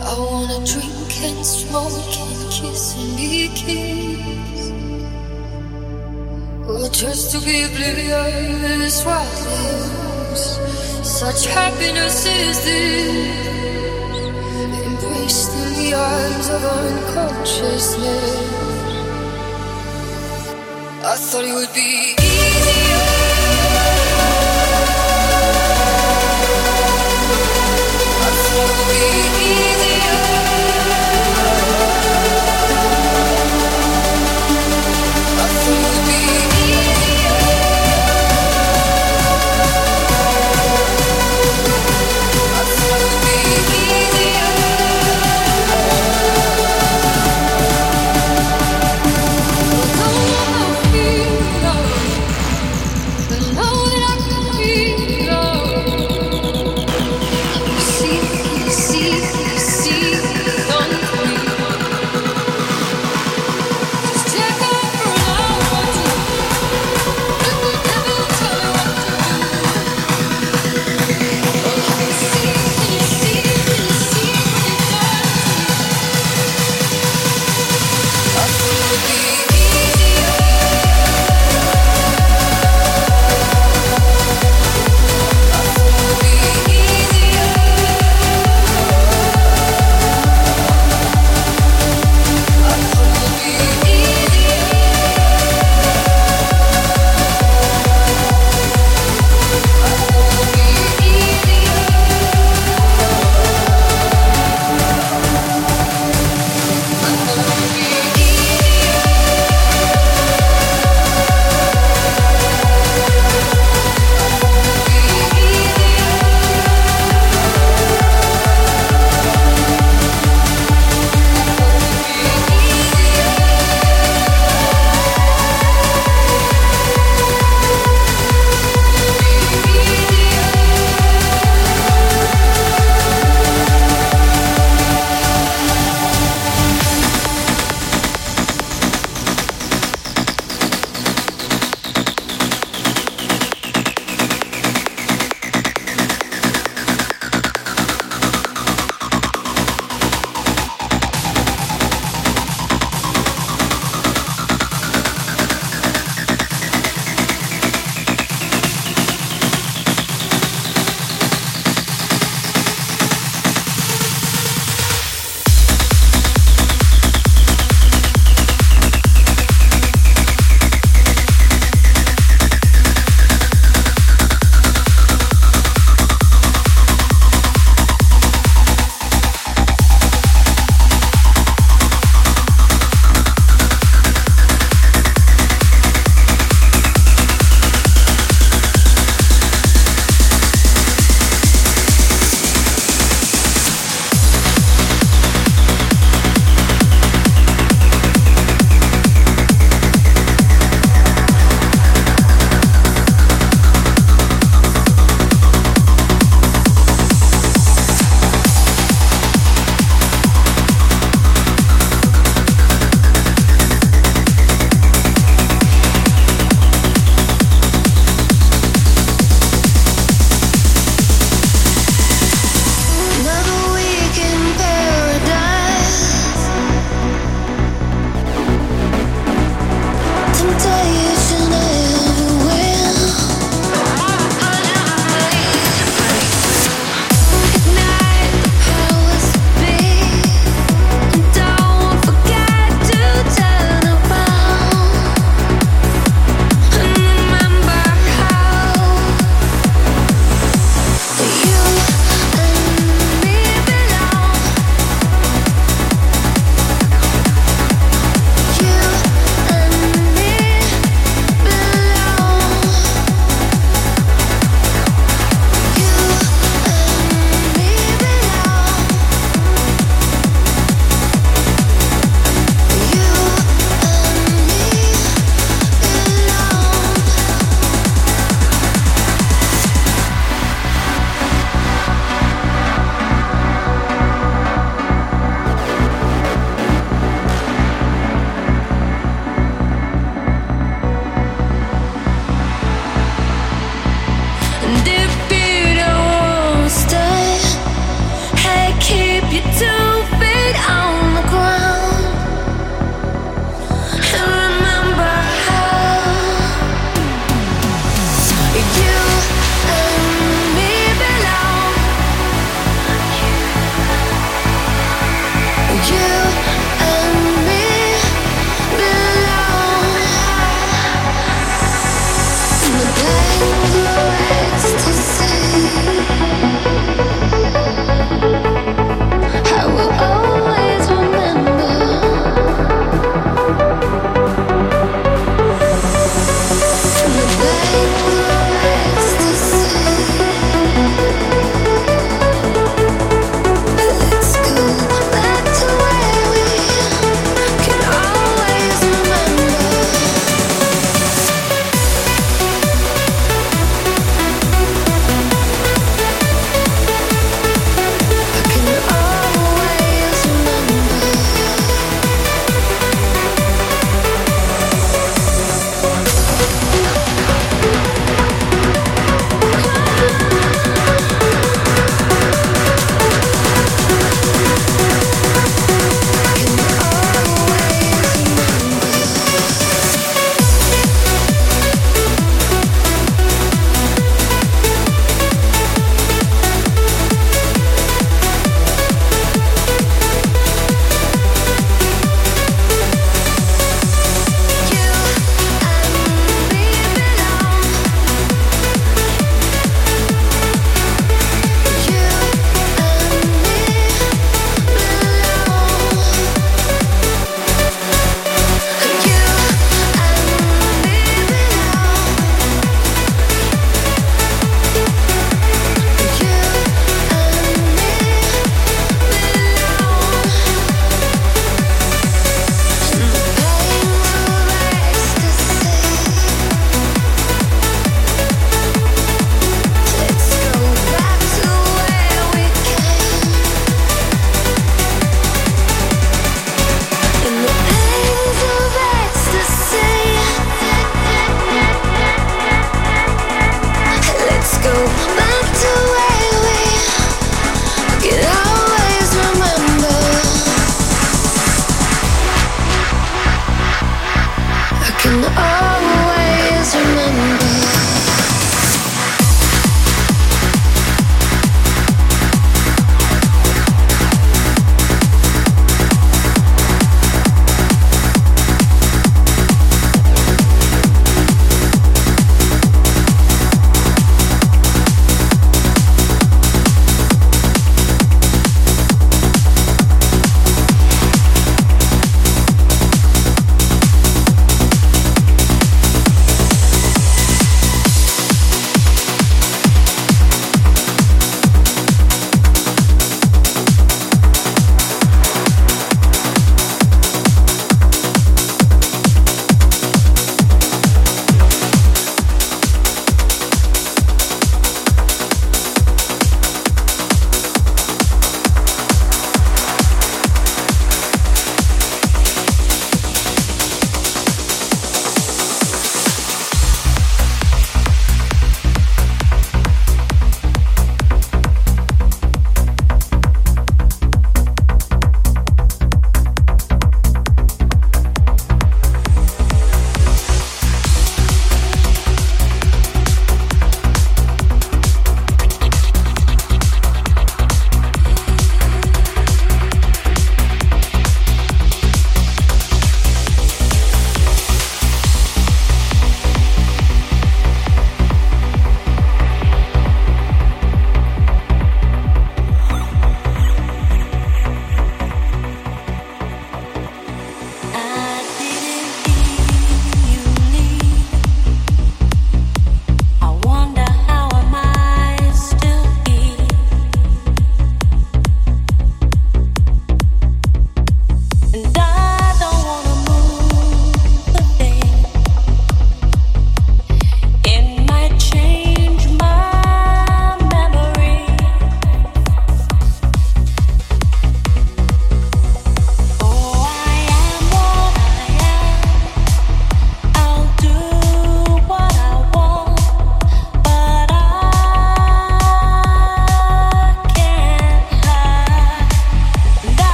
I wanna drink and smoke and kiss and be kissed. Or just to be oblivious what. Such happiness is this. Embraced in the arms of unconsciousness. I thought it would be.